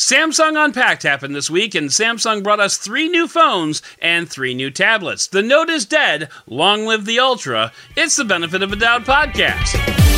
Samsung Unpacked happened this week, and Samsung brought us three new phones and three new tablets. The Note is dead. Long live the Ultra. It's the Benefit of a Doubt podcast.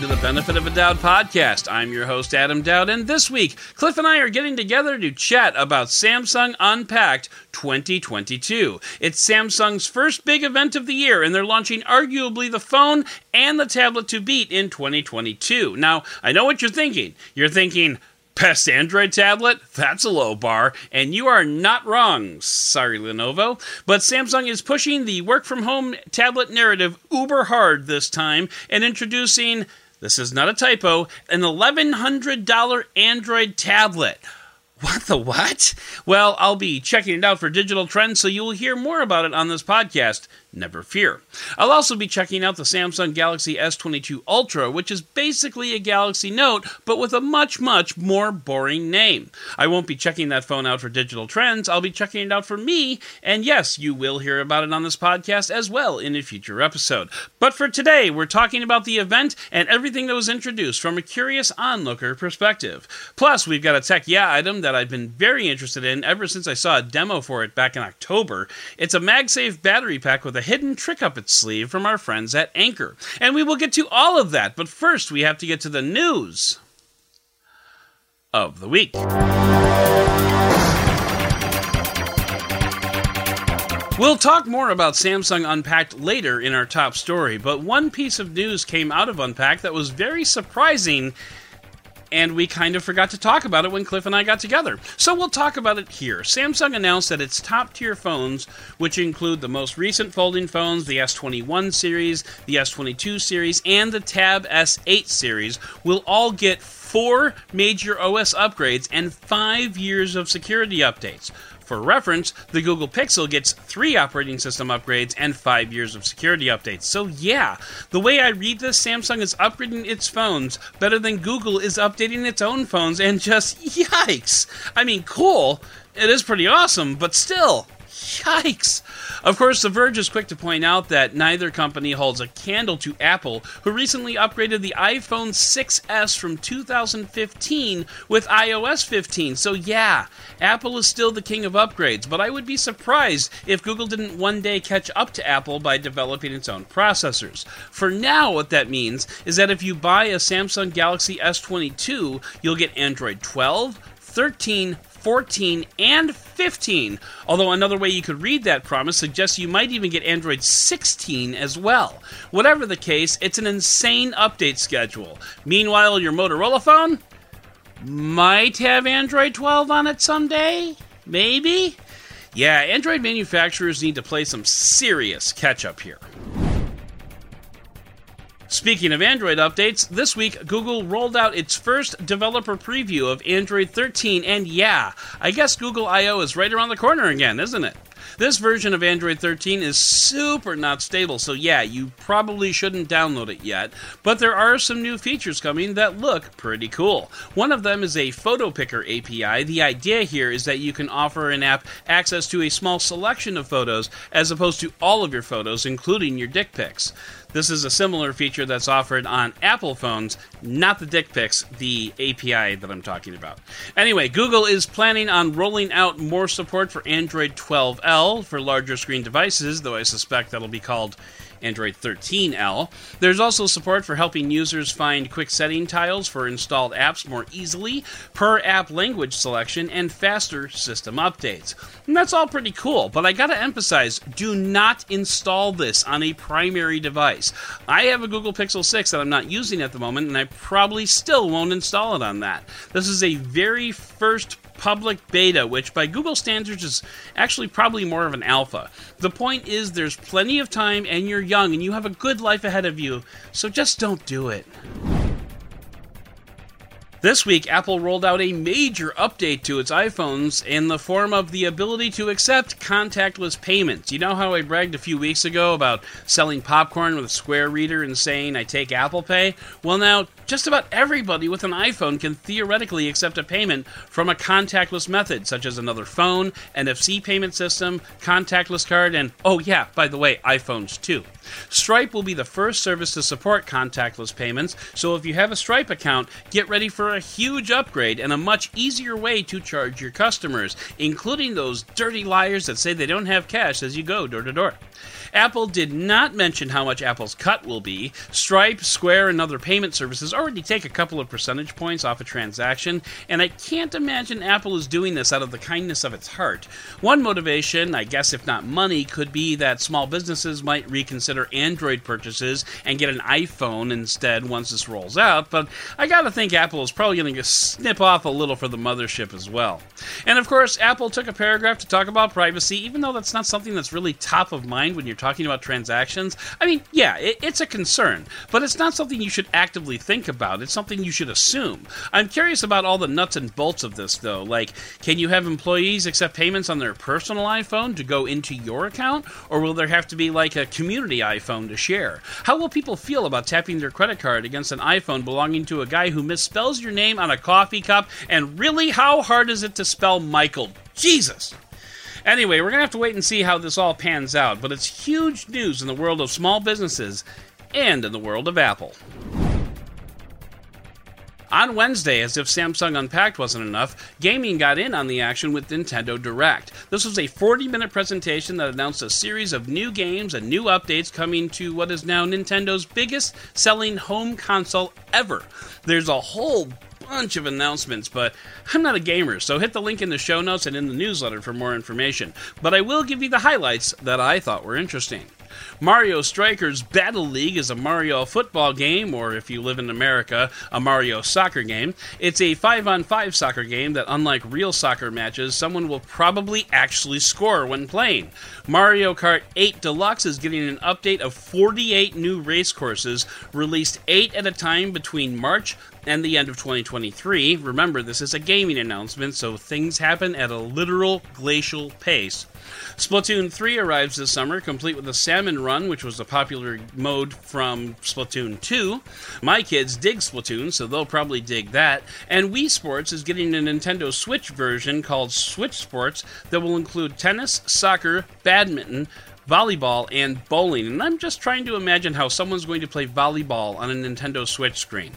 To the Benefit of a Doubt podcast. I'm your host, Adam Doud, and this week, Cliff and I are getting together to chat about Samsung Unpacked 2022. It's Samsung's first big event of the year, and they're launching arguably the phone and the tablet to beat in 2022. Now, I know what you're thinking. You're thinking, Best Android tablet? That's a low bar, and you are not wrong. Sorry, Lenovo. But Samsung is pushing the work from home tablet narrative uber hard this time and introducing, this is not a typo, an $1,100 Android tablet. What the what? Well, I'll be checking it out for digital trends, so you will hear more about it on this podcast. Never fear. I'll also be checking out the Samsung Galaxy S22 Ultra, which is basically a Galaxy Note, but with a much, much more boring name. I won't be checking that phone out for digital trends, I'll be checking it out for me, and yes, you will hear about it on this podcast as well in a future episode. But for today, we're talking about the event and everything that was introduced from a curious onlooker perspective. Plus, we've got a tech yeah item that I've been very interested in ever since I saw a demo for it back in October. It's a MagSafe battery pack with a hidden trick up its sleeve from our friends at Anker. And we will get to all of that, but first we have to get to the news of the week. We'll talk more about Samsung Unpacked later in our top story, but one piece of news came out of Unpacked that was very surprising and we kind of forgot to talk about it when Cliff and I got together. So we'll talk about it here. Samsung announced that its top tier phones, which include the most recent folding phones, the S21 series, the S22 series, and the Tab S8 series, will all get four major OS upgrades and five years of security updates. For reference, the Google Pixel gets three operating system upgrades and five years of security updates. So, yeah, the way I read this, Samsung is upgrading its phones better than Google is updating its own phones, and just yikes! I mean, cool, it is pretty awesome, but still, Yikes! Of course, The Verge is quick to point out that neither company holds a candle to Apple, who recently upgraded the iPhone 6S from 2015 with iOS 15. So, yeah, Apple is still the king of upgrades, but I would be surprised if Google didn't one day catch up to Apple by developing its own processors. For now, what that means is that if you buy a Samsung Galaxy S22, you'll get Android 12, 13, 14, and 15. Although another way you could read that promise suggests you might even get Android 16 as well. Whatever the case, it's an insane update schedule. Meanwhile, your Motorola phone might have Android 12 on it someday? Maybe? Yeah, Android manufacturers need to play some serious catch up here. Speaking of Android updates, this week Google rolled out its first developer preview of Android 13, and yeah, I guess Google I.O. is right around the corner again, isn't it? This version of Android 13 is super not stable, so yeah, you probably shouldn't download it yet. But there are some new features coming that look pretty cool. One of them is a photo picker API. The idea here is that you can offer an app access to a small selection of photos as opposed to all of your photos, including your dick pics. This is a similar feature that's offered on Apple phones, not the dick pics, the API that I'm talking about. Anyway, Google is planning on rolling out more support for Android 12L for larger screen devices, though I suspect that'll be called Android 13L. There's also support for helping users find quick setting tiles for installed apps more easily, per app language selection, and faster system updates. And that's all pretty cool, but I gotta emphasize do not install this on a primary device. I have a Google Pixel 6 that I'm not using at the moment, and I probably still won't install it on that. This is a very first public beta, which by Google standards is actually probably more of an alpha. The point is, there's plenty of time and you're young and you have a good life ahead of you, so just don't do it. This week, Apple rolled out a major update to its iPhones in the form of the ability to accept contactless payments. You know how I bragged a few weeks ago about selling popcorn with a Square reader and saying I take Apple Pay? Well, now, just about everybody with an iPhone can theoretically accept a payment from a contactless method, such as another phone, NFC payment system, contactless card, and oh, yeah, by the way, iPhones too. Stripe will be the first service to support contactless payments, so if you have a Stripe account, get ready for a huge upgrade and a much easier way to charge your customers, including those dirty liars that say they don't have cash as you go door to door. Apple did not mention how much Apple's cut will be. Stripe, Square, and other payment services already take a couple of percentage points off a transaction, and I can't imagine Apple is doing this out of the kindness of its heart. One motivation, I guess if not money, could be that small businesses might reconsider Android purchases and get an iPhone instead once this rolls out, but I gotta think Apple is probably to snip off a little for the mothership as well. And of course, Apple took a paragraph to talk about privacy, even though that's not something that's really top of mind when you're talking about transactions, I mean, yeah, it, it's a concern, but it's not something you should actively think about. It's something you should assume. I'm curious about all the nuts and bolts of this, though. Like, can you have employees accept payments on their personal iPhone to go into your account, or will there have to be like a community iPhone to share? How will people feel about tapping their credit card against an iPhone belonging to a guy who misspells your name on a coffee cup? And really, how hard is it to spell Michael? Jesus! Anyway, we're going to have to wait and see how this all pans out, but it's huge news in the world of small businesses and in the world of Apple. On Wednesday, as if Samsung Unpacked wasn't enough, gaming got in on the action with Nintendo Direct. This was a 40 minute presentation that announced a series of new games and new updates coming to what is now Nintendo's biggest selling home console ever. There's a whole bunch of announcements, but I'm not a gamer, so hit the link in the show notes and in the newsletter for more information. But I will give you the highlights that I thought were interesting. Mario Strikers Battle League is a Mario football game, or if you live in America, a Mario soccer game. It's a 5 on 5 soccer game that, unlike real soccer matches, someone will probably actually score when playing. Mario Kart 8 Deluxe is getting an update of 48 new race courses, released 8 at a time between March and the end of 2023. Remember, this is a gaming announcement, so things happen at a literal glacial pace. Splatoon 3 arrives this summer, complete with a salmon run, which was a popular mode from Splatoon 2. My kids dig Splatoon, so they'll probably dig that. And Wii Sports is getting a Nintendo Switch version called Switch Sports that will include tennis, soccer, badminton, volleyball, and bowling. And I'm just trying to imagine how someone's going to play volleyball on a Nintendo Switch screen.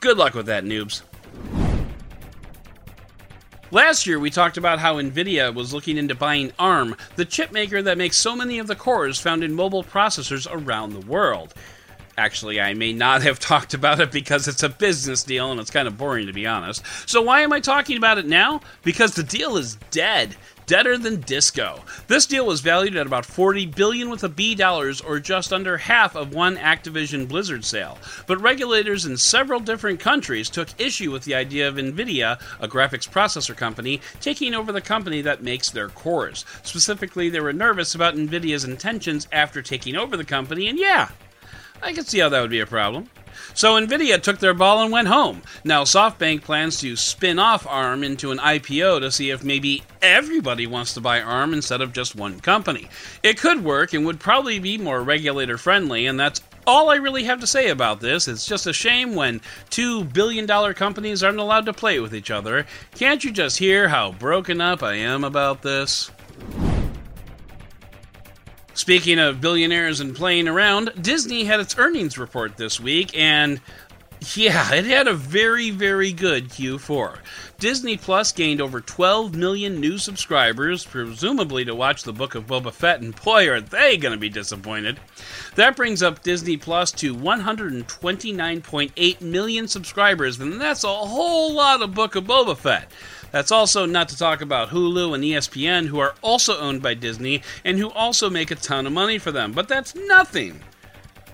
Good luck with that, noobs. Last year, we talked about how NVIDIA was looking into buying ARM, the chip maker that makes so many of the cores found in mobile processors around the world. Actually, I may not have talked about it because it's a business deal and it's kind of boring to be honest. So, why am I talking about it now? Because the deal is dead deader than disco. This deal was valued at about 40 billion with a B dollars or just under half of one Activision Blizzard sale. But regulators in several different countries took issue with the idea of Nvidia, a graphics processor company, taking over the company that makes their cores. Specifically, they were nervous about Nvidia's intentions after taking over the company, and yeah, I can see how that would be a problem. So Nvidia took their ball and went home. Now SoftBank plans to spin off ARM into an IPO to see if maybe everybody wants to buy ARM instead of just one company. It could work and would probably be more regulator friendly, and that's all I really have to say about this. It's just a shame when two billion dollar companies aren't allowed to play with each other. Can't you just hear how broken up I am about this? Speaking of billionaires and playing around, Disney had its earnings report this week, and yeah, it had a very, very good Q4. Disney Plus gained over 12 million new subscribers, presumably to watch the Book of Boba Fett, and boy, are they going to be disappointed. That brings up Disney Plus to 129.8 million subscribers, and that's a whole lot of Book of Boba Fett. That's also not to talk about Hulu and ESPN, who are also owned by Disney and who also make a ton of money for them. But that's nothing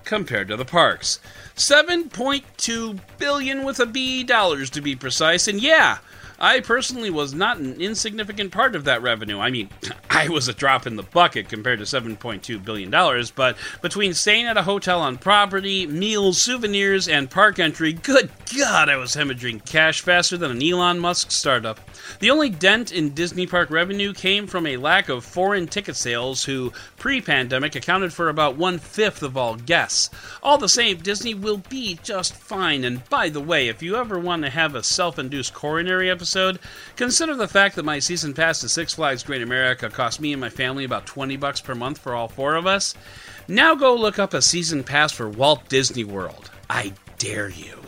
compared to the parks. 7.2 billion with a B dollars to be precise. And yeah, I personally was not an insignificant part of that revenue. I mean, I was a drop in the bucket compared to $7.2 billion, but between staying at a hotel on property, meals, souvenirs, and park entry, good God, I was hemorrhaging cash faster than an Elon Musk startup. The only dent in Disney park revenue came from a lack of foreign ticket sales, who pre pandemic accounted for about one fifth of all guests. All the same, Disney will be just fine. And by the way, if you ever want to have a self induced coronary episode, consider the fact that my season pass to Six Flags Great America cost me and my family about 20 bucks per month for all four of us. Now go look up a season pass for Walt Disney World. I dare you.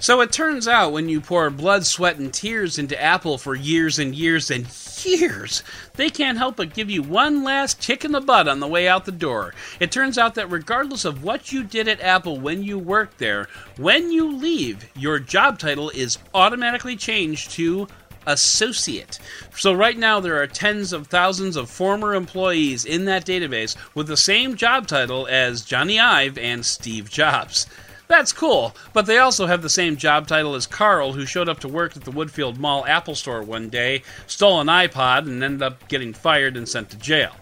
So it turns out when you pour blood, sweat, and tears into Apple for years and years and years, they can't help but give you one last kick in the butt on the way out the door. It turns out that regardless of what you did at Apple when you worked there, when you leave, your job title is automatically changed to associate. So right now there are tens of thousands of former employees in that database with the same job title as Jony Ive and Steve Jobs. That's cool, but they also have the same job title as Carl, who showed up to work at the Woodfield Mall Apple Store one day, stole an iPod, and ended up getting fired and sent to jail.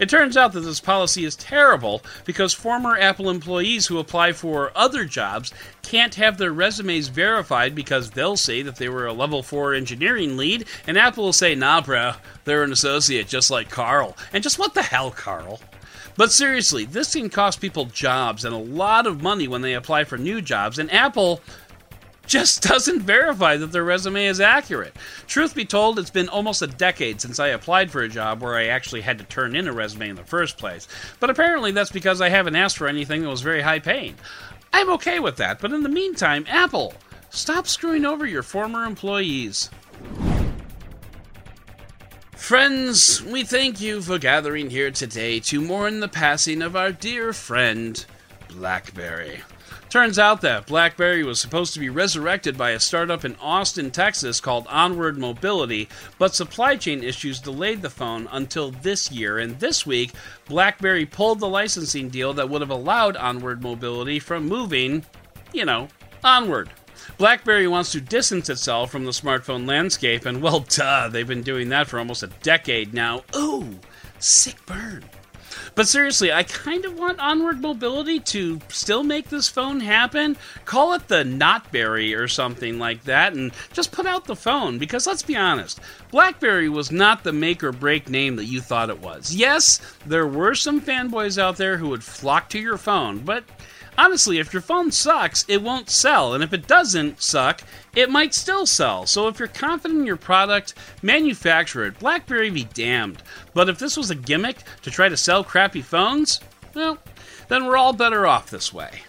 It turns out that this policy is terrible because former Apple employees who apply for other jobs can't have their resumes verified because they'll say that they were a level 4 engineering lead, and Apple will say, nah, bro, they're an associate just like Carl. And just what the hell, Carl? But seriously, this can cost people jobs and a lot of money when they apply for new jobs, and Apple just doesn't verify that their resume is accurate. Truth be told, it's been almost a decade since I applied for a job where I actually had to turn in a resume in the first place. But apparently, that's because I haven't asked for anything that was very high paying. I'm okay with that, but in the meantime, Apple, stop screwing over your former employees. Friends, we thank you for gathering here today to mourn the passing of our dear friend, Blackberry. Turns out that BlackBerry was supposed to be resurrected by a startup in Austin, Texas called Onward Mobility, but supply chain issues delayed the phone until this year. And this week, BlackBerry pulled the licensing deal that would have allowed Onward Mobility from moving, you know, onward. BlackBerry wants to distance itself from the smartphone landscape, and well, duh, they've been doing that for almost a decade now. Ooh, sick burn. But seriously, I kind of want Onward Mobility to still make this phone happen. Call it the Notberry or something like that, and just put out the phone. Because let's be honest, BlackBerry was not the make or break name that you thought it was. Yes, there were some fanboys out there who would flock to your phone, but honestly, if your phone sucks, it won't sell. And if it doesn't suck, it might still sell. So if you're confident in your product, manufacture it. Blackberry be damned. But if this was a gimmick to try to sell crappy phones, well, then we're all better off this way.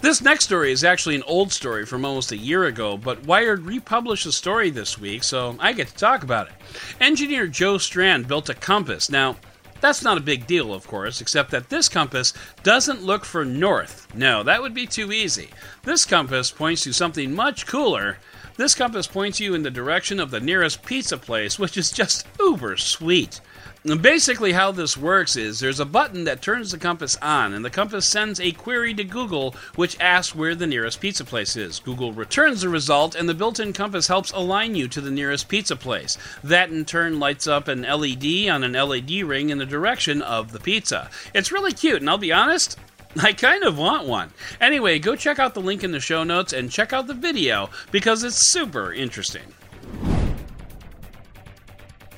This next story is actually an old story from almost a year ago, but Wired republished the story this week, so I get to talk about it. Engineer Joe Grand built a compass. Now, that's not a big deal, of course, except that this compass doesn't look for north. No, that would be too easy. This compass points to something much cooler. This compass points you in the direction of the nearest pizza place, which is just uber sweet. And basically, how this works is there's a button that turns the compass on, and the compass sends a query to Google which asks where the nearest pizza place is. Google returns the result, and the built in compass helps align you to the nearest pizza place. That in turn lights up an LED on an LED ring in the direction of the pizza. It's really cute, and I'll be honest, I kind of want one. Anyway, go check out the link in the show notes and check out the video because it's super interesting.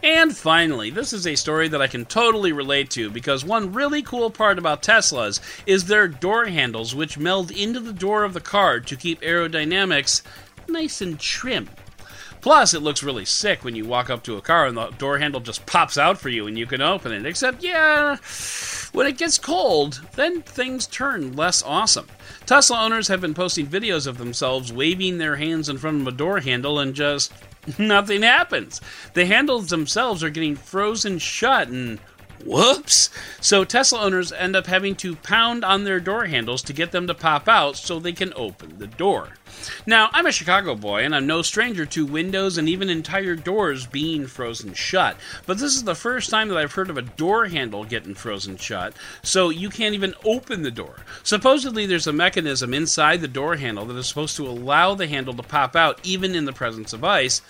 And finally, this is a story that I can totally relate to because one really cool part about Teslas is their door handles, which meld into the door of the car to keep aerodynamics nice and trim. Plus, it looks really sick when you walk up to a car and the door handle just pops out for you and you can open it. Except, yeah, when it gets cold, then things turn less awesome. Tesla owners have been posting videos of themselves waving their hands in front of a door handle and just nothing happens. The handles themselves are getting frozen shut and whoops. So Tesla owners end up having to pound on their door handles to get them to pop out so they can open the door. Now, I'm a Chicago boy, and I'm no stranger to windows and even entire doors being frozen shut. But this is the first time that I've heard of a door handle getting frozen shut, so you can't even open the door. Supposedly, there's a mechanism inside the door handle that is supposed to allow the handle to pop out even in the presence of ice.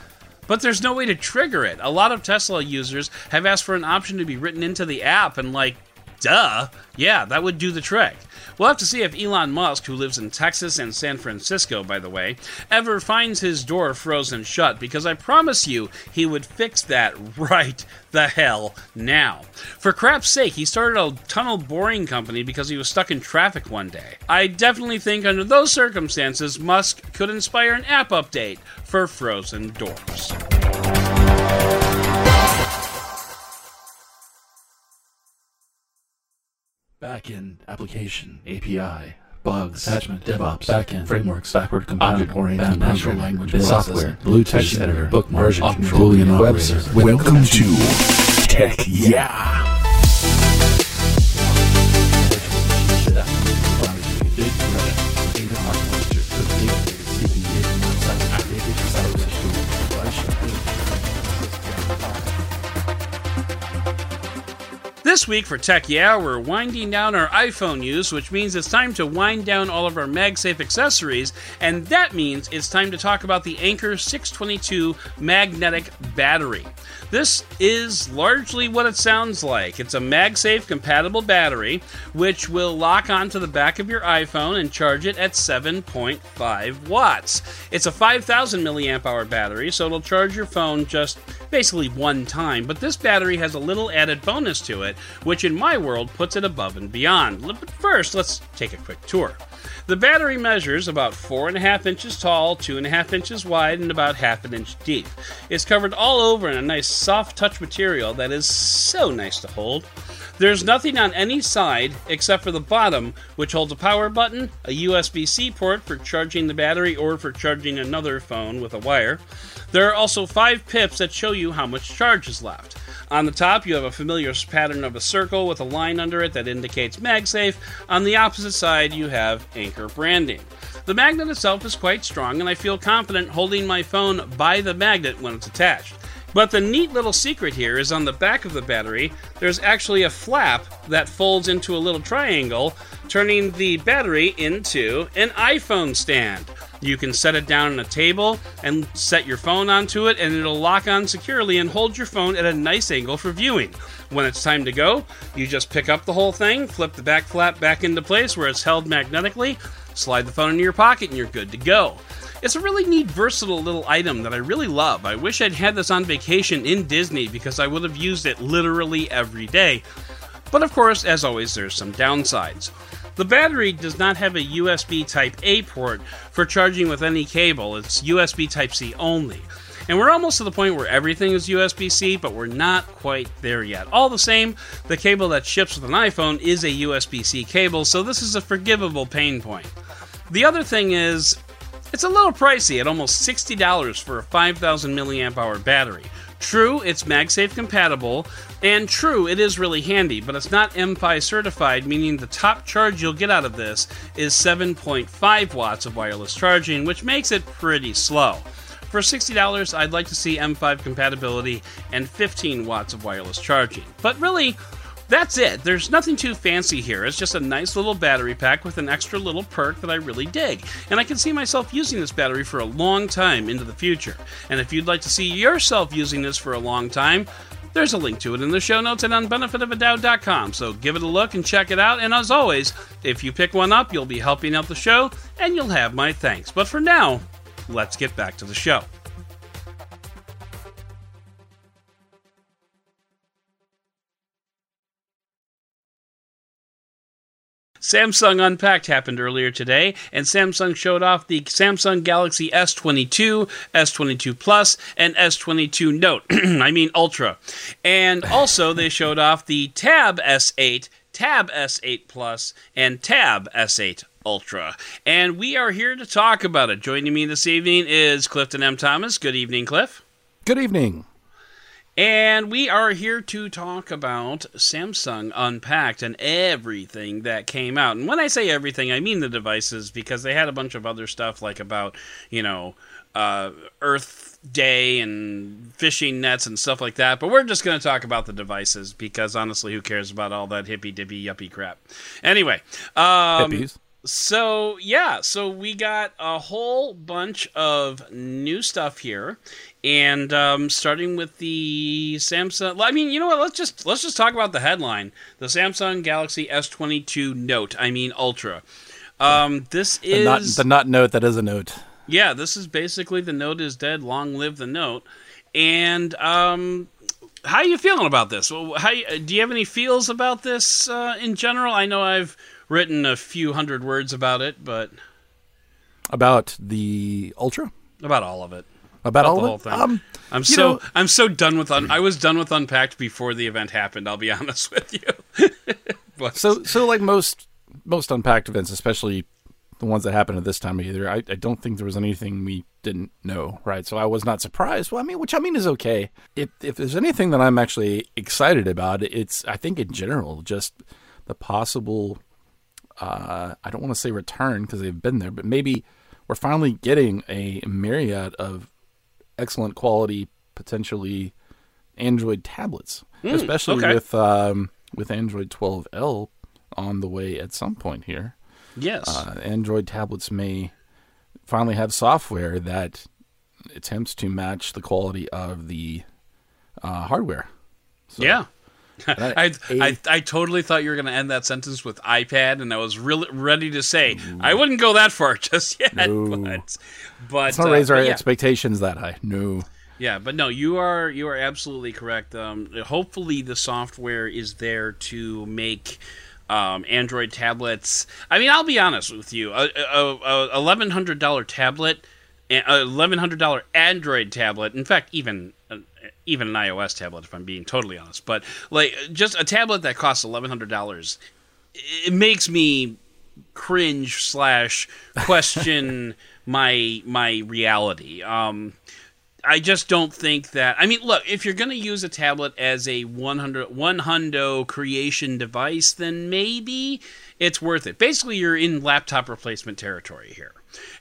But there's no way to trigger it. A lot of Tesla users have asked for an option to be written into the app, and like, duh, yeah, that would do the trick. We'll have to see if Elon Musk, who lives in Texas and San Francisco, by the way, ever finds his door frozen shut, because I promise you he would fix that right the hell now. For crap's sake, he started a tunnel boring company because he was stuck in traffic one day. I definitely think under those circumstances, Musk could inspire an app update for frozen doors. Backend, application, API, bugs, attachment, DevOps, backend, frameworks, backward compatible, oriented natural language, software, blue text editor, bookmark, version control, Boolean web server. Welcome to Tech Yeah. This week for Tech Yeah, we're winding down our iPhone use, which means it's time to wind down all of our MagSafe accessories, and that means it's time to talk about the Anker 622 magnetic battery. This is largely what it sounds like. It's a MagSafe compatible battery, which will lock onto the back of your iPhone and charge it at 7.5 watts. It's a 5,000 milliamp hour battery, so it'll charge your phone just basically one time. But this battery has a little added bonus to it, which in my world puts it above and beyond. But first, let's take a quick tour. The battery measures about 4.5 inches tall, 2.5 inches wide, and about half an inch deep. It's covered all over in a nice soft touch material that is so nice to hold. There's nothing on any side except for the bottom, which holds a power button, a USB C port for charging the battery or for charging another phone with a wire. There are also five pips that show you how much charge is left. On the top, you have a familiar pattern of a circle with a line under it that indicates MagSafe. On the opposite side, you have Anker branding. The magnet itself is quite strong, and I feel confident holding my phone by the magnet when it's attached. But the neat little secret here is on the back of the battery, there's actually a flap that folds into a little triangle, turning the battery into an iPhone stand. You can set it down on a table and set your phone onto it, and it'll lock on securely and hold your phone at a nice angle for viewing. When it's time to go, you just pick up the whole thing, flip the back flap back into place where it's held magnetically, slide the phone into your pocket, and you're good to go. It's a really neat, versatile little item that I really love. I wish I'd had this on vacation in Disney because I would have used it literally every day. But of course, as always, there's some downsides. The battery does not have a USB Type A port for charging with any cable, it's USB Type C only. And we're almost to the point where everything is USB C, but we're not quite there yet. All the same, the cable that ships with an iPhone is a USB C cable, so this is a forgivable pain point. The other thing is, it's a little pricey at almost $60 for a 5000 milliamp hour battery. True, it's MagSafe compatible, and true, it is really handy, but it's not MFi certified, meaning the top charge you'll get out of this is 7.5 watts of wireless charging, which makes it pretty slow. For $60, I'd like to see MFi compatibility and 15 watts of wireless charging. But really, that's it. There's nothing too fancy here. It's just a nice little battery pack with an extra little perk that I really dig. And I can see myself using this battery for a long time into the future. And if you'd like to see yourself using this for a long time, there's a link to it in the show notes at unbenefitofadoubt.com. So give it a look and check it out. And as always, if you pick one up, you'll be helping out the show and you'll have my thanks. But for now, let's get back to the show. Samsung Unpacked happened earlier today, and Samsung showed off the Samsung Galaxy S22, S22 Plus, and S22 Note. I mean Ultra. And also, they showed off the Tab S8, Tab S8 Plus, and Tab S8 Ultra. And we are here to talk about it. Joining me this evening is Clifton M. Thomas. Good evening, Cliff. Good evening. And we are here to talk about Samsung Unpacked and everything that came out. And when I say everything, I mean the devices because they had a bunch of other stuff like about, you know, uh, Earth Day and fishing nets and stuff like that. But we're just going to talk about the devices because honestly, who cares about all that hippy dippy yuppie crap? Anyway, um, Hippies. So yeah, so we got a whole bunch of new stuff here, and um, starting with the Samsung. I mean, you know what? Let's just let's just talk about the headline: the Samsung Galaxy S22 Note. I mean Ultra. Um, this The not, is the not note that is a note. yeah, this is basically the Note is dead. Long live the Note. And um, how are you feeling about this? Well, How do you have any feels about this uh, in general? I know I've written a few hundred words about it, but About the Ultra? about all of it. About, About all the of whole it? thing. Um, I'm so know- I'm so done with un- I was done with Unpacked before the event happened. I'll be honest with you. but, so, so like most most unpacked events, especially the ones that happen at this time of year, I, I don't think there was anything we didn't know, right? So I was not surprised. Well, I mean, which I mean is okay. If if there's anything that I'm actually excited about, it's I think in general just the possible. Uh, I don't want to say return because they've been there, but maybe we're finally getting a myriad of excellent quality, potentially Android tablets, especially okay. with um, with Android 12L on the way at some point here. yes. Uh, Android tablets may finally have software that attempts to match the quality of the uh, hardware. So, yeah. I- I, I totally thought you were going to end that sentence with iPad, and I was really ready to say I wouldn't go that far just yet. No. But, but Let's not uh, raise our yeah. expectations that high. No. Yeah, but no, you are you are absolutely correct. Um, hopefully, the software is there to make um, Android tablets. I mean, I'll be honest with you, a, a, a eleven hundred dollar tablet, a eleven hundred dollar Android tablet. In fact, even even an iOS tablet, if I'm being totally honest. But like, just a tablet that costs eleven hundred dollars, it makes me cringe slash question my my reality. Um, I just don't think that. I mean, look, if you're going to use a tablet as a 100 one hundo creation device, then maybe it's worth it. Basically, you're in laptop replacement territory here.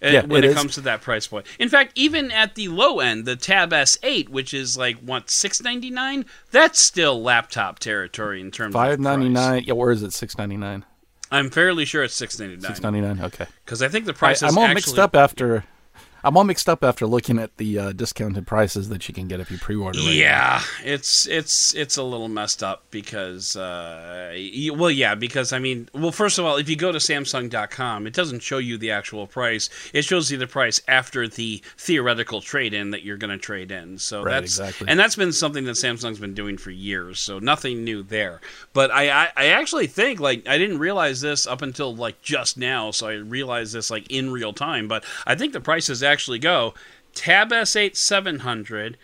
uh, Yeah, when it it, comes to that price point. In fact, even at the low end, the Tab S8, which is like what 699, that's still laptop territory in terms Five of ninety nine. Yeah, where is it? Six ninety nine. I'm fairly sure it's 699 Six ninety nine. Okay. because I think the I, price is I'm all actually mixed up after. I'm all mixed up after looking at the uh, discounted prices that you can get if you pre-order. Right now. Yeah, it's it's it's a little messed up because uh, well, yeah, because I mean, well, first of all, if you go to Samsung.com, it doesn't show you the actual price. It shows you the price after the theoretical trade-in that you're going to trade in. So Right, that's exactly. and that's been something that Samsung's been doing for years. So nothing new there. But I, I I actually think like I didn't realize this up until like just now. So I realized this like in real time. But I think the prices actually go Tab S8 700.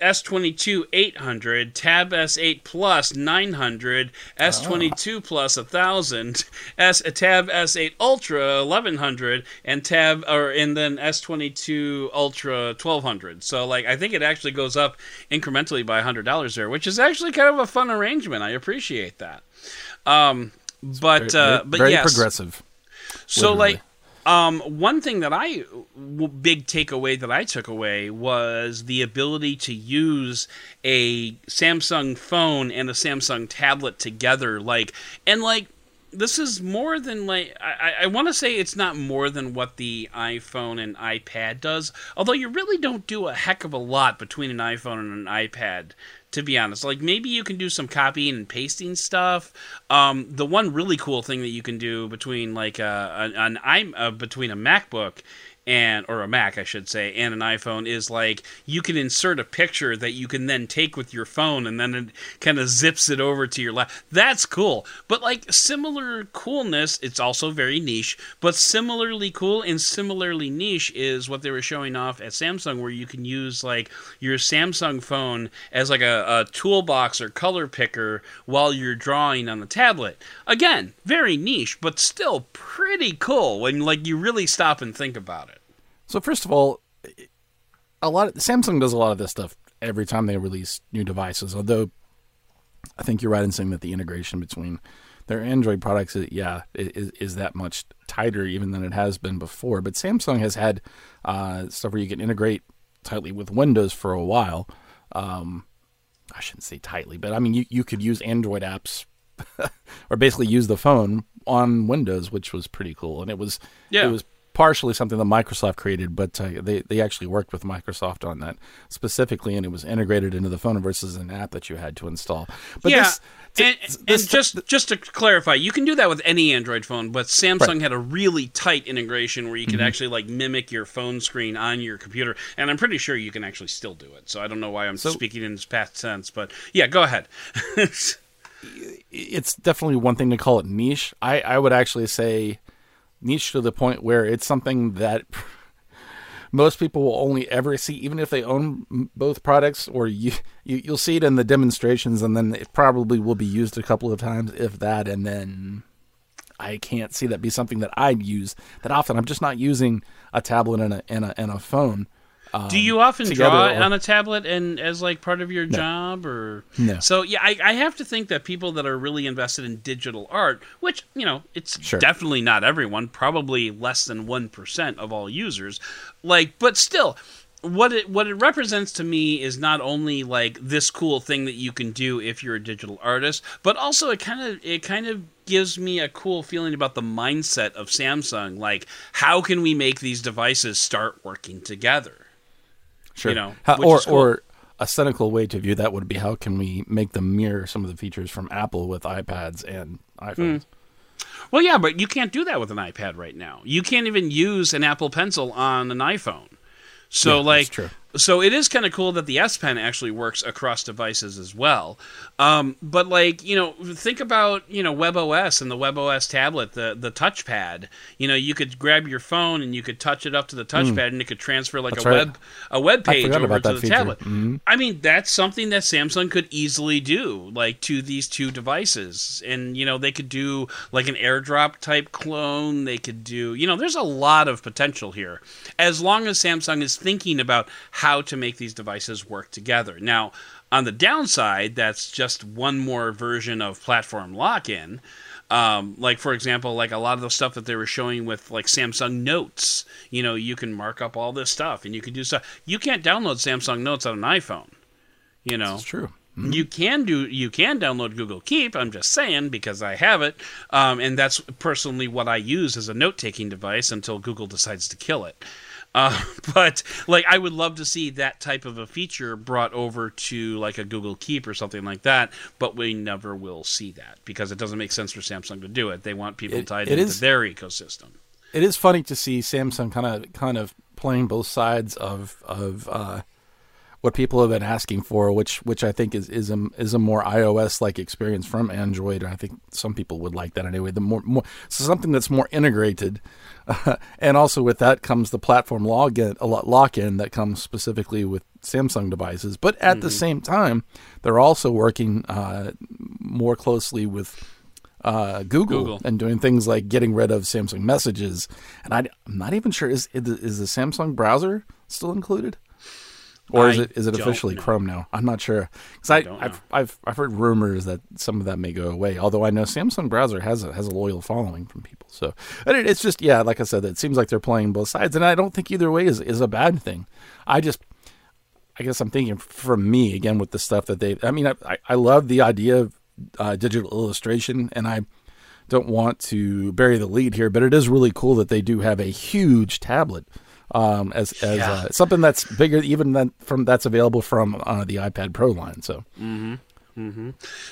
S22 800, Tab S8 Plus 900, S22 Plus 1000, S Tab S8 Ultra 1100, and Tab or and then S22 Ultra 1200. So like I think it actually goes up incrementally by $100 there, which is actually kind of a fun arrangement. I appreciate that. Um but Very, uh very- but very yes. progressive. So, literally. like, um, one thing that I big takeaway that I took away was the ability to use a Samsung phone and a Samsung tablet together. Like, and like, this is more than like I, I want to say it's not more than what the iPhone and iPad does. Although you really don't do a heck of a lot between an iPhone and an iPad to be honest. Like maybe you can do some copying and pasting stuff. Um, the one really cool thing that you can do between like a, an, an i uh, between a MacBook and or a Mac, I should say, and an iPhone is like you can insert a picture that you can then take with your phone, and then it kind of zips it over to your lap. That's cool. But like similar coolness, it's also very niche. But similarly cool and similarly niche is what they were showing off at Samsung, where you can use like your Samsung phone as like a, a toolbox or color picker while you're drawing on the tablet. Again, very niche, but still pretty cool when like you really stop and think about it. So first of all, a lot of, Samsung does a lot of this stuff every time they release new devices. Although I think you're right in saying that the integration between their Android products, is, yeah, is, is that much tighter even than it has been before. But Samsung has had uh, stuff where you can integrate tightly with Windows for a while. Um, I shouldn't say tightly, but I mean you, you could use Android apps or basically use the phone on Windows, which was pretty cool. And it was Yeah. it was partially something that Microsoft created, but uh, they they actually worked with Microsoft on that specifically, and it was integrated into the phone versus an app that you had to install. But yeah, this, and, this- and just just to clarify, you can do that with any Android phone, but Samsung Right. Mm-hmm. had a really tight integration where you could actually like mimic your phone screen on your computer, and I'm pretty sure you can actually still do it. So I don't know why I'm So- speaking in this past tense, but yeah, go ahead. it's definitely one thing to call it niche. I, I would actually say niche to the point where it's something that most people will only ever see, even if they own both products, or you, you you'll see it in the demonstrations, and then it probably will be used a couple of times, if that, and then I can't see that be something that I'd use that often. I'm just not using a tablet and a and a, and a phone. Do you um, often draw or- on a tablet and as like part of your job or No. So yeah, I, I have to think that people that are really invested in digital art, which you know, it's Sure. definitely not everyone, probably less than one percent of all users, like, but still. What it what it represents to me is not only like this cool thing that you can do if you're a digital artist, but also it kind of it kind of gives me a cool feeling about the mindset of Samsung. Like, how can we make these devices start working together? Sure. you know, How- or cool. or a cynical way to view that would be how can we make them mirror some of the features from Apple with iPads and iPhones? Hmm. Well, yeah, but you can't do that with an iPad right now. You can't even use an Apple Pencil on an iPhone. So, Yeah, that's like, true. So it is kind of cool that the S Pen actually works across devices as well. Um, but like, you know, think about you know WebOS and the WebOS tablet, the the touchpad. You know, you could grab your phone and you could touch it up to the touchpad, and it could transfer like Hmm. That's a right. web a web page over to the feature. Mm-hmm. tablet. I mean, that's something that Samsung could easily do, like to these two devices. And, you know, they could do like an airdrop type clone. They could do, you know, there's a lot of potential here as long as Samsung is thinking about how to make these devices work together. Now, on the downside, that's just one more version of platform lock in. Um, like for example, like a lot of the stuff that they were showing with like Samsung Notes, you know, you can mark up all this stuff and you can do stuff. You can't download Samsung Notes on an iPhone. You know, It's true. you can do you can download Google Keep. I'm just saying because I have it, um, and that's personally what I use as a note taking device until Google decides to kill it. Uh, but like, I would love to see that type of a feature brought over to like a Google Keep or something like that. But we never will see that because it doesn't make sense for Samsung to do it. They want people It- tied it into is- their ecosystem. It is funny to see Samsung kind of kind of playing both sides of of uh, what people have been asking for, which which I think is is a is a more iOS like experience from Android. And I think some people would like that anyway. The more more so something that's more integrated, and also with that comes the platform login a lot lock in that comes specifically with Samsung devices. But at the same time, they're also working uh, more closely with uh, Google, Google. and doing things like getting rid of Samsung Messages. And I, am not even sure is is the Samsung browser still included, or is I it is it officially know. Chrome now? I'm not sure because I, don't know. I've, I've I've heard rumors that some of that may go away. Although I know Samsung browser has a has a loyal following from people. So and it, it's just yeah, like I said, it seems like they're playing both sides, and I don't think either way is is a bad thing. I just I guess I'm thinking from me again with the stuff that they. I mean, I, I- I love the idea of uh, digital illustration, and I don't want to bury the lead here, but it is really cool that they do have a huge tablet um, as as Yeah. uh, something that's bigger even than from that's available from uh, the iPad Pro line. So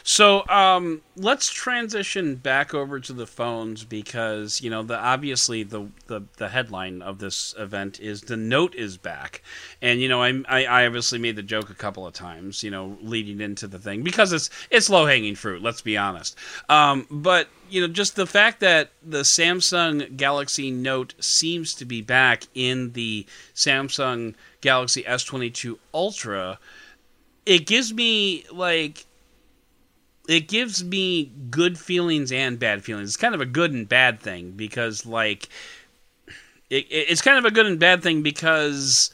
So um, let's transition back over to the phones because you know the obviously the, the the headline of this event is the Note is back, and you know I, I obviously made the joke a couple of times you know leading into the thing because it's it's low hanging fruit. Let's be honest, um, but you know just the fact that the Samsung Galaxy Note seems to be back in the Samsung Galaxy S22 Ultra it gives me like it gives me good feelings and bad feelings. It's kind of a good and bad thing because like it, it- it's kind of a good and bad thing because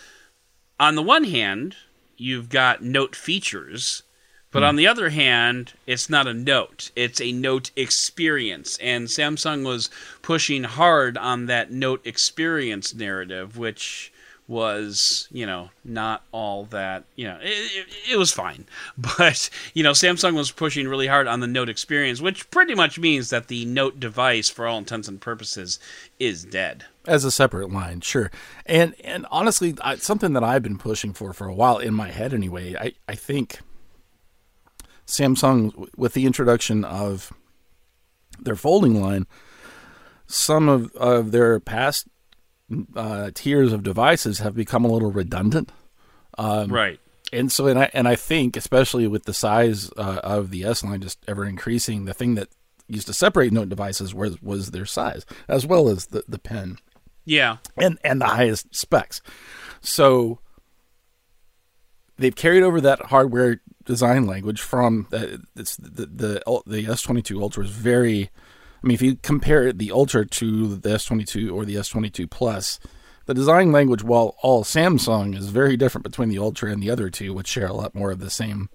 on the one hand, you've got note features, but hmm. on the other hand, it's not a note. It's a note experience. And Samsung was pushing hard on that note experience narrative, which was, you know, not all that, you know, it, it, it was fine. But, you know, Samsung was pushing really hard on the note experience, which pretty much means that the note device, for all intents and purposes, is dead. as a separate line, sure. And and honestly, I, something that I've been pushing for for a while in my head anyway. I I think Samsung, with the introduction of their folding line, some of of their past uh, tiers of devices have become a little redundant. right. And so, and I and I think, especially with the size uh, of the S line just ever increasing, the thing that used to separate Note devices was was their size, as well as the the pen Yeah. and and the highest specs. So they've carried over that hardware design language from the it's the the, the S22 Ultra is very. I mean, if you compare the Ultra to the S22 or the S22 Plus, the design language, while all Samsung, is very different between the Ultra and the other two, which share a lot more of the same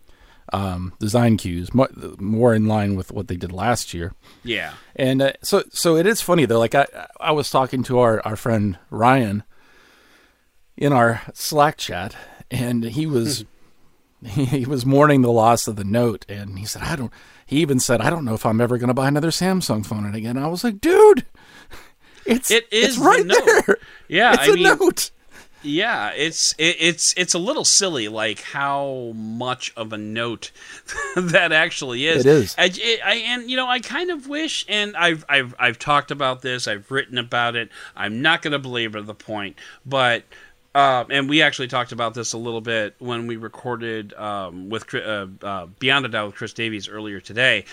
um, design cues, more, in line with what they did last year. Yeah. And uh, so, so it is funny though. Like I, I was talking to our, our friend Ryan in our Slack chat, and he was he, he was mourning the loss of the Note, and he said, "I don't." He even said, "I don't know if I'm ever going to buy another Samsung phone." again, I was like, "Dude, it's It is it's right the there. Yeah, it's I a mean- Note." Yeah, it's it, it's it's a little silly, like how much of a note that actually is. It is. I, it- I- and you know, I kind of wish, and I've I've I've talked about this, I've written about it. I'm not going to belabor the point, but. Uh, and we actually talked about this a little bit when we recorded um, with uh, uh, Beyond a Doubt with Chris Davies earlier today.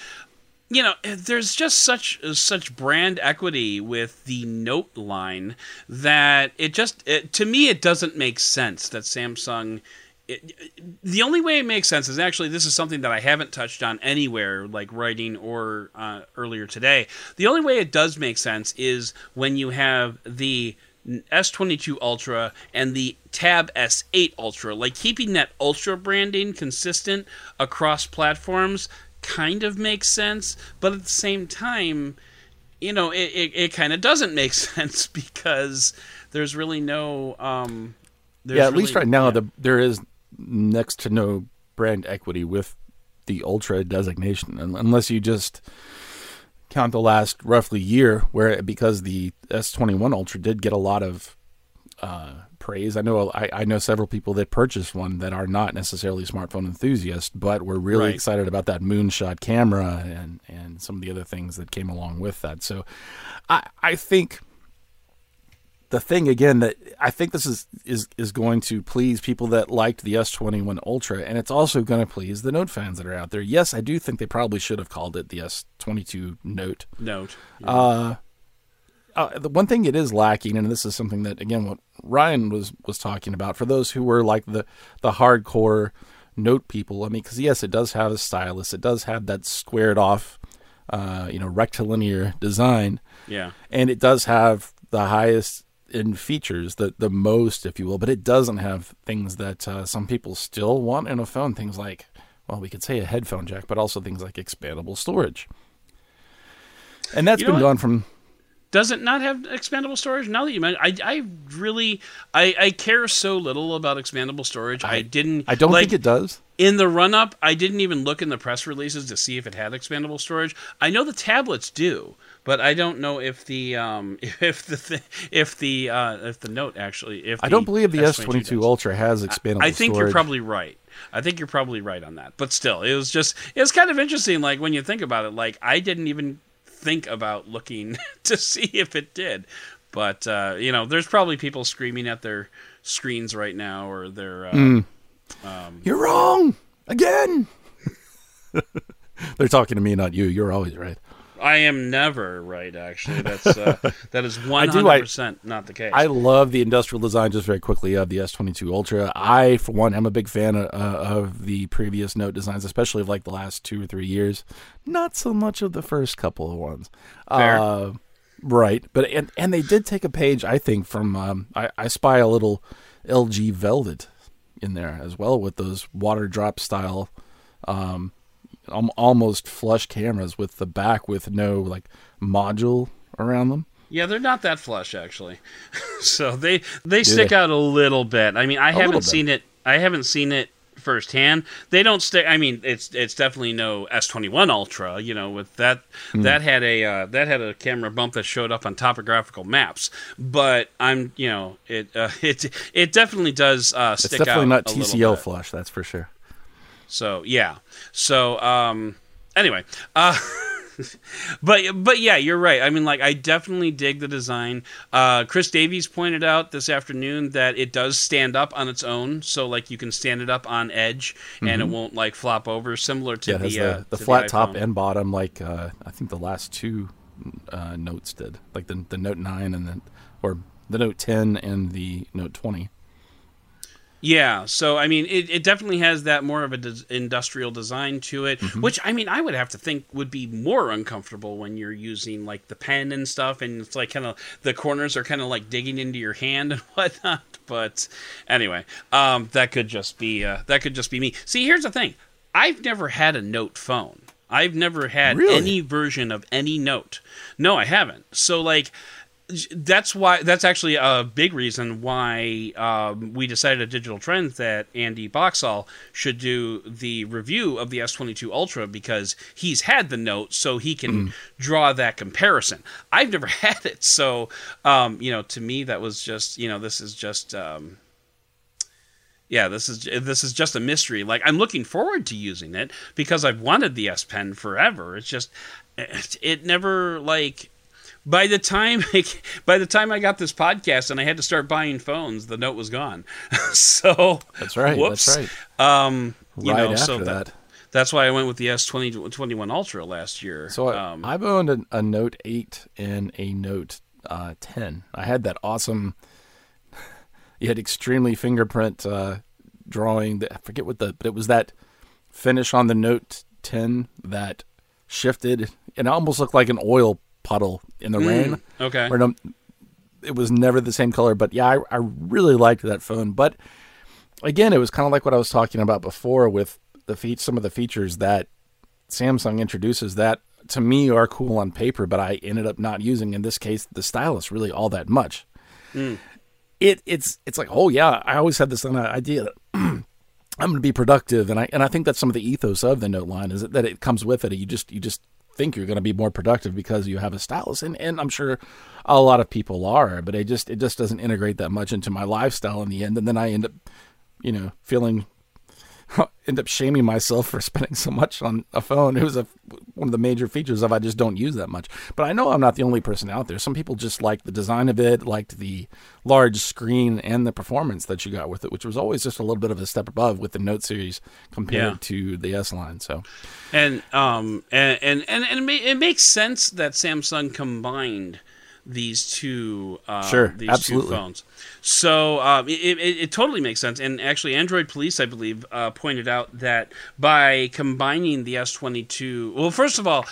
You know there's just such such brand equity with the note line that it just it, to me it doesn't make sense that samsung it, the only way it makes sense is actually this is something that i haven't touched on anywhere like writing or uh, earlier today. The only way it does make sense is when you have the S22 Ultra and the Tab S8 Ultra, like keeping that Ultra branding consistent across platforms kind of makes sense, but at the same time, you know, it, it, it kind of doesn't make sense because there's really no. Um, there's yeah, at least really- right now, yeah. the there is next to no brand equity with the Ultra designation, unless you just count the last roughly year, where because the S21 Ultra did get a lot of uh, praise. I know I, I know several people that purchased one that are not necessarily smartphone enthusiasts, but were really Right. excited about that moonshot camera and and some of the other things that came along with that. So, I I think the thing again that I think this is is is going to please people that liked the S21 Ultra, and it's also going to please the Note fans that are out there. Yes, I do think they probably should have called it the S22 Note. note. Uh, uh, the one thing it is lacking, and this is something that again what Ryan was was talking about for those who were like the the hardcore Note people. I mean, because yes, it does have a stylus, it does have that squared off, uh, you know, rectilinear design Yeah. and it does have the highest in features, the the most, if you will, but it doesn't have things that uh, some people still want in a phone. Things like, well, we could say a headphone jack, but also things like expandable storage. And that's You know been what? gone from Does it not have expandable storage? Now that you mention, I, I really, I, I care so little about expandable storage. I, didn't. I don't like, think it does. in the run up, I didn't even look in the press releases to see if it had expandable storage. I know the tablets do, but I don't know if the um if the th- if the uh if the note actually if I don't believe the S22 S22. Ultra has expandable I think storage. you're probably right. I think you're probably right on that. But still, it was just it was kind of interesting like when you think about it like I didn't even think about looking to see if it did. But uh, you know, there's probably people screaming at their screens right now or their uh, Mm. You're wrong again. They're talking to me, not you. You're always right. I am never right. Actually, that's uh, that is one hundred percent not the case. I love the industrial design, just very quickly, of the S22 Ultra. I, for one, am a big fan of, uh, of the previous Note designs, especially of like the last two or three years. Not so much of the first couple of ones. Fair. Uh, right. But and, and they did take a page, I think, from um, I, I spy a little LG Velvet in there as well with those water drop style, um, almost flush cameras with the back with no like module around them. Yeah, they're not that flush actually. so they they stick out a little bit. I mean, I haven't seen it. I haven't seen it firsthand. They don't stick. I mean, it's it's definitely no S21 Ultra. You know, with that Hmm. that had a uh, that had a camera bump that showed up on topographical maps. But I'm you know it uh, it it definitely does uh, It's definitely out not TCL flush, that's for sure. So yeah. So um anyway, uh but but yeah, you're right. I mean like I definitely dig the design. Uh Chris Davies pointed out this afternoon that it does stand up on its own, so like you can stand it up on edge and it won't like flop over similar to Mm-hmm. Yeah, the the, uh, the to flat top and bottom, like uh, I think the last two uh, notes did, like the the Note nine and the or the Note ten and the Note twenty. Yeah, so I mean, it, it definitely has that more of a des- industrial design to it, Mm-hmm. which I mean, I would have to think would be more uncomfortable when you're using like the pen and stuff, and it's like kind of the corners are kind of like digging into your hand and whatnot. But anyway, um, that could just be uh, that could just be me. See, here's the thing: I've never had a Note phone. I've never had Really? any version of any Note. No, I haven't. So like that's why that's actually a big reason why um, we decided at Digital Trends that Andy Boxall should do the review of the S22 Ultra because he's had the note, so he can draw that comparison. I've never had it, so um, you know, to me that was just you know this is just. Um, yeah, this is this is just a mystery. Like I'm looking forward to using it because I've wanted the S Pen forever. It's just it, it never like by the time by the time I got this podcast and I had to start buying phones, the note was gone. so That's right. Whoops. That's right. Um, you right know, after so that. that's why I went with the S twenty twenty one Ultra last year. So I, um, I've owned a, a Note 8 and a Note uh, 10. I had that awesome. You had extremely fingerprint uh, drawing. That, I forget what the, but it was that finish on the Note 10 that shifted and it almost looked like an oil puddle in the mm. rain. okay. Or no, it was never the same color. But yeah, I, I really liked that phone. But again, it was kind of like what I was talking about before with the feat some of the features that Samsung introduces that to me are cool on paper, but I ended up not using in this case the stylus really all that much. Mm. It it's it's like oh yeah, I always had this idea that I'm going to be productive, and I and I think that's some of the ethos of the Note line is that it comes with it. You just you just think you're going to be more productive because you have a stylus, and and I'm sure a lot of people are, but it just it just doesn't integrate that much into my lifestyle in the end, and then I end up you know feeling end up shaming myself for spending so much on a phone. It was a, one of the major features of I just don't use that much. But I know I'm not the only person out there. Some people just liked the design of it, liked the large screen and the performance that you got with it, which was always just a little bit of a step above with the Note series compared Yeah. to the S line. So and um and and and, and it, ma- it makes sense that Samsung combined these two uh, Sure, these absolutely. two phones. So um, it, it, it totally makes sense. And actually, Android Police, I believe, uh, pointed out that by combining the S22, well, first of all.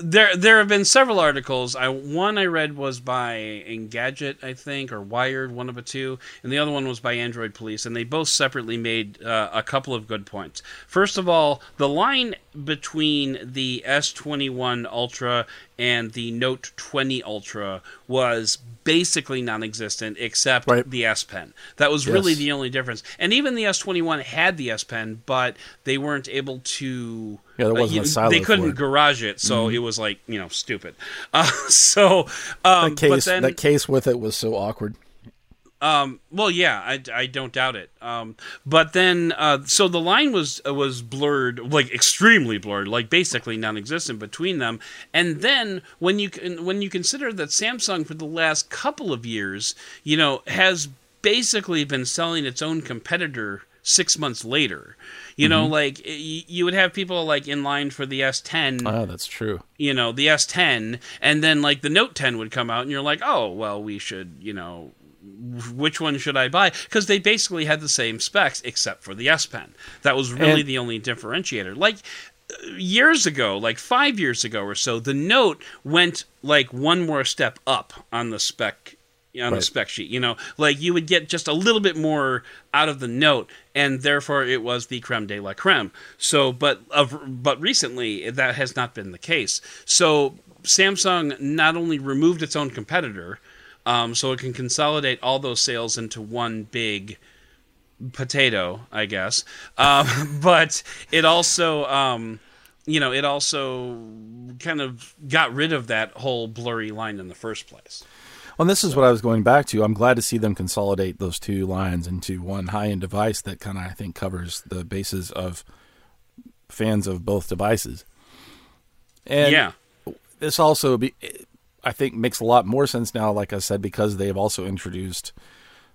There, there have been several articles. I one I read was by Engadget, I think, or Wired, one of the two, and the other one was by Android Police, and they both separately made uh, a couple of good points. First of all, the line between the S21 Ultra and the Note 20 Ultra was basically non-existent, except Right. the S Pen. That was really the only difference. And even the S21 had the S Pen, but they weren't able to. Yeah, there uh, wasn't a you- silo They couldn't it. garage it, so it was like you know stupid. Uh, so um, that case but then that case with it was so awkward. Um, well, yeah, I, I don't doubt it. Um, but then, uh, so the line was uh, was blurred, like extremely blurred, like basically non-existent between them. And then when you when you consider that Samsung for the last couple of years, you know, has basically been selling its own competitor six months later. You know, like you would have people like in line for the S10 Oh, that's true. you know the S10 and then like the Note 10 would come out and you're like oh well we should you know which one should I buy because they basically had the same specs except for the S Pen that was really And- the only differentiator like years ago like 5 years ago or so the Note went like one more step up on the spec on Right. spec sheet. You know, like you would get just a little bit more out of the note, and therefore it was the creme de la creme. So, but of but recently that has not been the case. So Samsung not only removed its own competitor, um, so it can consolidate all those sales into one big potato, I guess. Um, but it also, um, you know, it also kind of got rid of that whole blurry line in the first place. Well, and this is what I was going back to. I'm glad to see them consolidate those two lines into one high-end device that kind of I think covers the bases of fans of both devices. And yeah, this also be, I think makes a lot more sense now like I said because they have also introduced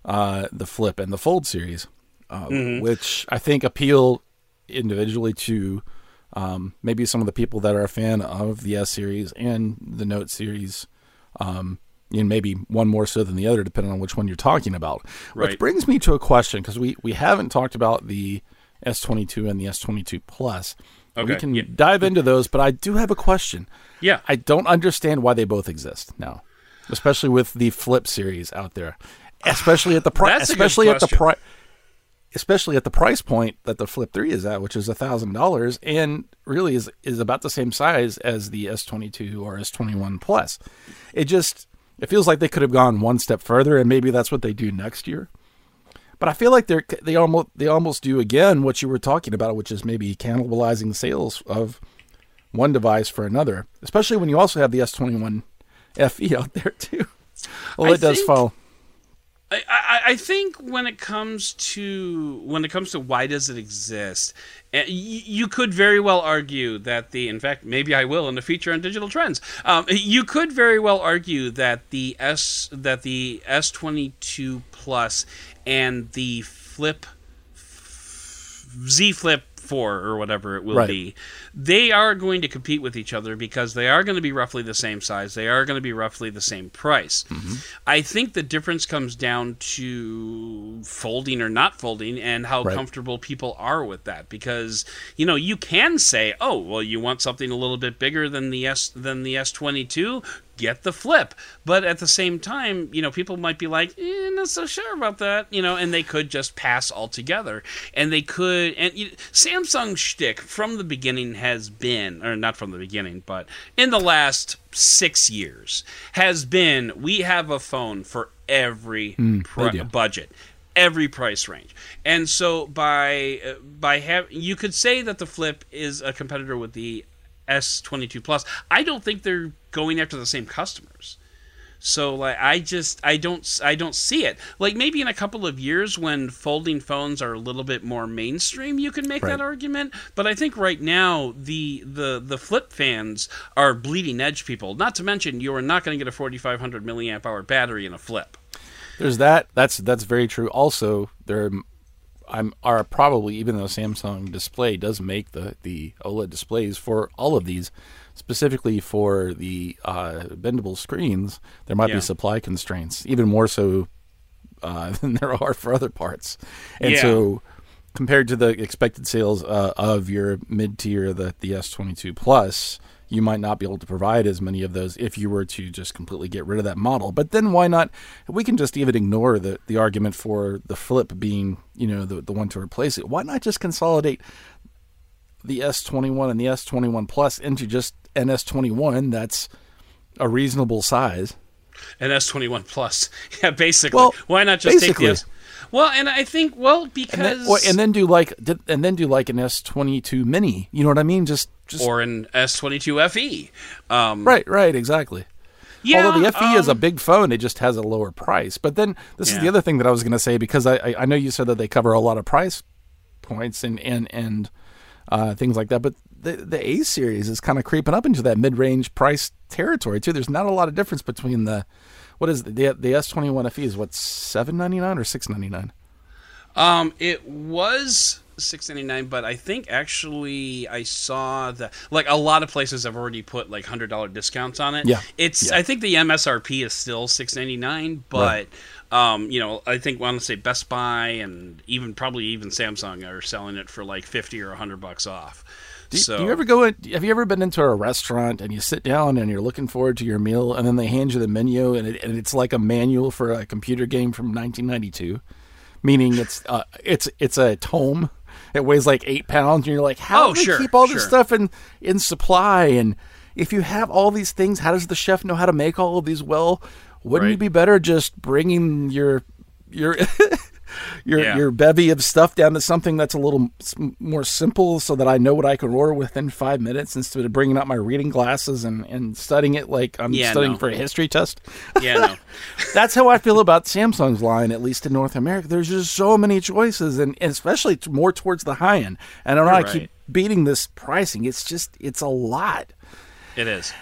uh, the flip and the fold series uh, which I think appeal individually to um, maybe some of the people that are a fan of the S series and the Note series um, and maybe one more so than the other depending on which one you're talking about. Which Right. brings me to a question because we, we haven't talked about the S22 and the S22 Plus we can yeah. dive into those but I do have a question yeah. I don't understand why they both exist now, especially with the Flip series out there, especially at the price, That's a good especially at the price, especially at the price point that the Flip Three is at, which is a thousand dollars, and really is is about the same size as the S twenty two or S twenty one Plus. It just it feels like they could have gone one step further, and maybe that's what they do next year. But I feel like they're they almost they almost do again what you were talking about, which is maybe cannibalizing sales of one device for another, especially when you also have the S21 FE out there too. Well, I it does think- fall. I, I, I think when it comes to when it comes to why does it exist, you could very well argue that the in fact maybe I will in the feature on digital trends. Um, you could very well argue that the S that the S twenty two plus and the Flip Z Flip 4 or whatever it will Right. be, they are going to compete with each other because they are going to be roughly the same size. They are going to be roughly the same price. Mm-hmm. I think the difference comes down to folding or not folding and how Right. comfortable people are with that because you know you can say oh well you want something a little bit bigger than the S than the S22 get the flip. But at the same time you know people might be like eh, not so sure about that you know and they could just pass altogether. And they could and you, Samsung shtick from the beginning has been or not from the beginning but in the last six years has been we have a phone for every they do. budget every price range. And so by uh, by have you could say that the flip is a competitor with the S22 plus I don't think they're going after the same customers so like I just I don't I don't see it. Like maybe in a couple of years when folding phones are a little bit more mainstream you can make Right. that argument, but I think right now the the the flip fans are bleeding edge people. Not to mention you are not going to get a 4500 milliamp hour battery in a flip. There's that. That's that's very true. Also, there I'm are probably even though Samsung Display does make the the OLED displays for all of these, specifically for the uh, bendable screens, there might Yeah. be supply constraints, even more so uh, than there are for other parts. And Yeah. so, compared to the expected sales uh, of your mid tier, the the S22 Plus, you might not be able to provide as many of those if you were to just completely get rid of that model. But then why not? We can just even ignore the the argument for the Flip being you know the the one to replace it. Why not just consolidate the S21 and the S21 Plus into just an S21 that's a reasonable size? An S21 plus. Yeah, basically. Well, Why not just basically. take the S Well, and I think well because and then, well, and then do like and then do like an S22 Mini. You know what I mean? Just just or an S22 FE. Um right, right, exactly. yeah, Although the FE is a um, big phone, it just has a lower price. But then this is the other thing that I was going to say because I, I I know you said that they cover a lot of price points and and and uh, things like that. But the the A series is kind of creeping up into that mid range price territory too. There's not a lot of difference between the what is it? the the S21 FE is what seven ninety nine or six ninety nine. Um, it was six ninety nine, but I think actually I saw that like a lot of places have already put like hundred dollar discounts on it. Yeah. it's Yeah. I think the MSRP is still six ninety nine, but um, you know I think want to say Best Buy and even probably even Samsung are selling it for like fifty or hundred bucks off. Do, so do you ever go? In, have you ever been into a restaurant and you sit down and you're looking forward to your meal, and then they hand you the menu and, it, and it's like a manual for a computer game from 1992, meaning it's uh, it's it's a tome. It weighs like eight pounds, and you're like, how Oh, do they sure, keep all this sure. stuff in in supply? And if you have all these things, how does the chef know how to make all of these well? Wouldn't Right. you be better just bringing your your your Yeah. your bevy of stuff down to something that's a little more simple so that I know what I can order within five minutes instead of bringing out my reading glasses and, and studying it like I'm Yeah, studying no. for a history test. yeah, no. That's how I feel about Samsung's line, at least in North America. There's just so many choices, and, and especially more towards the high end. And I know I You're keep right. beating this pricing. It's just, it's a lot. It is.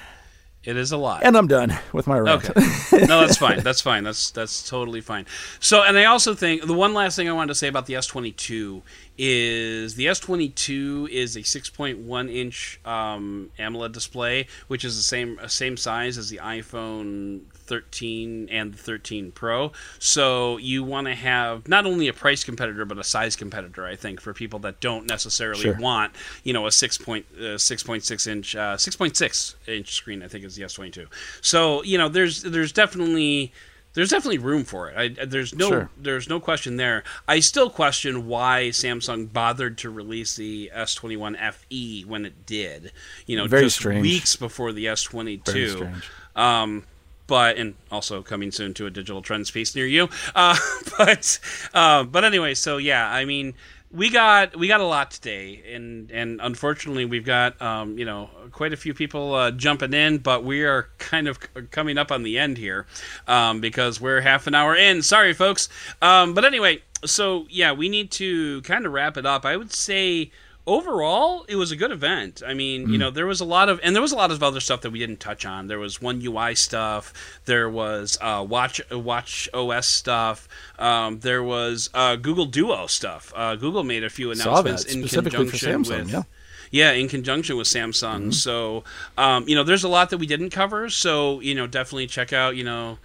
It is a lot. And I'm done with my rant. Okay. No, that's fine. That's fine. That's that's totally fine. So, and I also think the one last thing I wanted to say about the S22 is the S22 is a 6.1 inch um, AMOLED display, which is the same uh, same size as the iPhone 13 and the 13 Pro. So you want to have not only a price competitor but a size competitor. I think for people that don't necessarily Sure. want you know a six point uh, six point six inch uh, six point six inch screen. I think is the S twenty two. So you know there's there's definitely there's definitely room for it. I, there's no Sure. there's no question there. I still question why Samsung bothered to release the S twenty one FE when it did. You know, Very just strange. weeks before the S twenty Very two. strange. Um, but and also coming soon to a digital trends piece near you. Uh, but uh, but anyway, so yeah, I mean, we got we got a lot today, and and unfortunately, we've got um, you know quite a few people uh, jumping in, but we are kind of coming up on the end here um, because we're half an hour in. Sorry, folks. Um, but anyway, so yeah, we need to kind of wrap it up. I would say overall it was a good event i mean you know there was a lot of and there was a lot of other stuff that we didn't touch on there was one ui stuff there was uh, watch watch os stuff um, there was uh, google duo stuff uh, google made a few announcements in conjunction Samsung, with yeah. yeah, in conjunction with Samsung. So, um, you know, there's a lot that we didn't cover. So, you know, definitely check out. You know,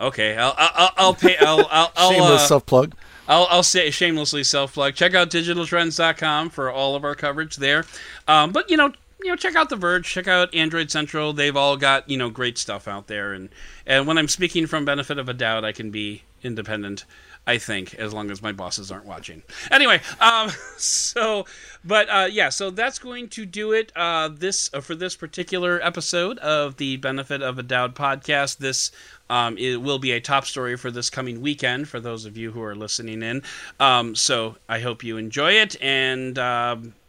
okay, I'll I'll, I'll pay. I'll I'll, I'll Shameless uh, self plug. I'll, I'll say shamelessly self plug. Check out digitaltrends.com for all of our coverage there. Um, but you know, you know, check out The Verge. Check out Android Central. They've all got you know great stuff out there. And and when I'm speaking from benefit of a doubt, I can be independent. I think as long as my bosses aren't watching. Anyway, um, so but uh, yeah, so that's going to do it. Uh, this uh, for this particular episode of the Benefit of a Doubt podcast. This um, it will be a top story for this coming weekend for those of you who are listening in. Um, so I hope you enjoy it. And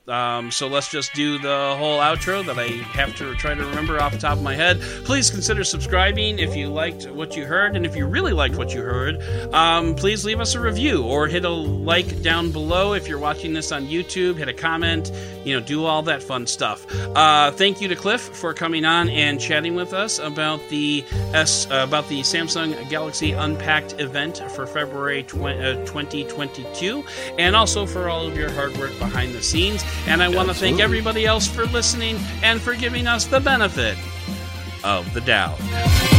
um, so let's just do the whole outro that I have to try to remember off the top of my head. Please consider subscribing if you liked what you heard. And if you really liked what you heard, um, please leave us a review or hit a like down below if you're watching this on YouTube. Hit a comment, you know, do all that fun stuff. Uh, thank you to Cliff for coming on and chatting with us about the S uh, about the Samsung Galaxy Unpacked event for February tw- uh, 2022, and also for all of your hard work behind the scenes. And I want to thank everybody else for listening and for giving us the benefit of the doubt.